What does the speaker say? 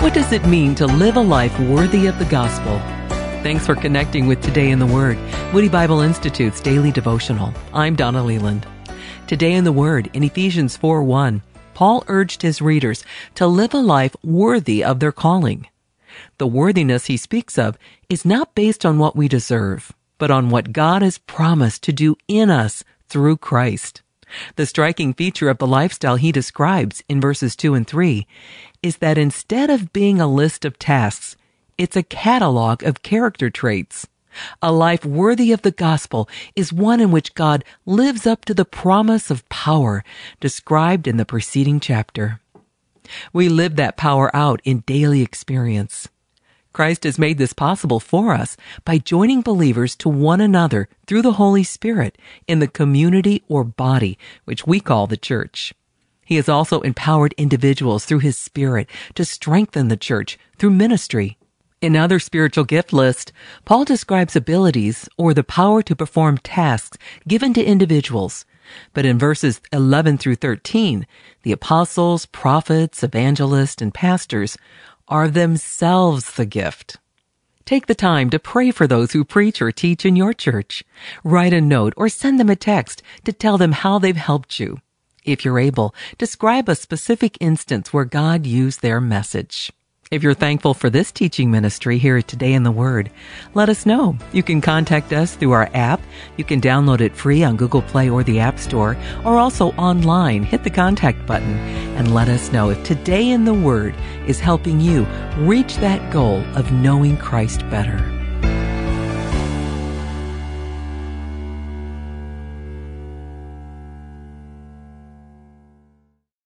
What does it mean to live a life worthy of the gospel? Thanks for connecting with Today in the Word, Moody Bible Institute's daily devotional. I'm Donna Leland. Today in the Word, in Ephesians 4 1, Paul urged his readers to live a life worthy of their calling. The worthiness he speaks of is not based on what we deserve, but on what God has promised to do in us through Christ. The striking feature of the lifestyle he describes in verses 2 and 3 is that instead of being a list of tasks, it's a catalog of character traits. A life worthy of the gospel is one in which God lives up to the promise of power described in the preceding chapter. We live that power out in daily experience. Christ has made this possible for us by joining believers to one another through the Holy Spirit in the community or body, which we call the church. He has also empowered individuals through His Spirit to strengthen the church through ministry in other spiritual gift lists, Paul describes abilities or the power to perform tasks given to individuals. But in verses 11 through 13, the apostles, prophets, evangelists, and pastors are themselves the gift. Take the time to pray for those who preach or teach in your church. Write a note or send them a text to tell them how they've helped you. If you're able, describe a specific instance where God used their message. If you're thankful for this teaching ministry here at Today in the Word, let us know. You can contact us through our app. You can download it free on Google Play or the App Store, or also online. Hit the contact button and let us know if Today in the Word is helping you reach that goal of knowing Christ better.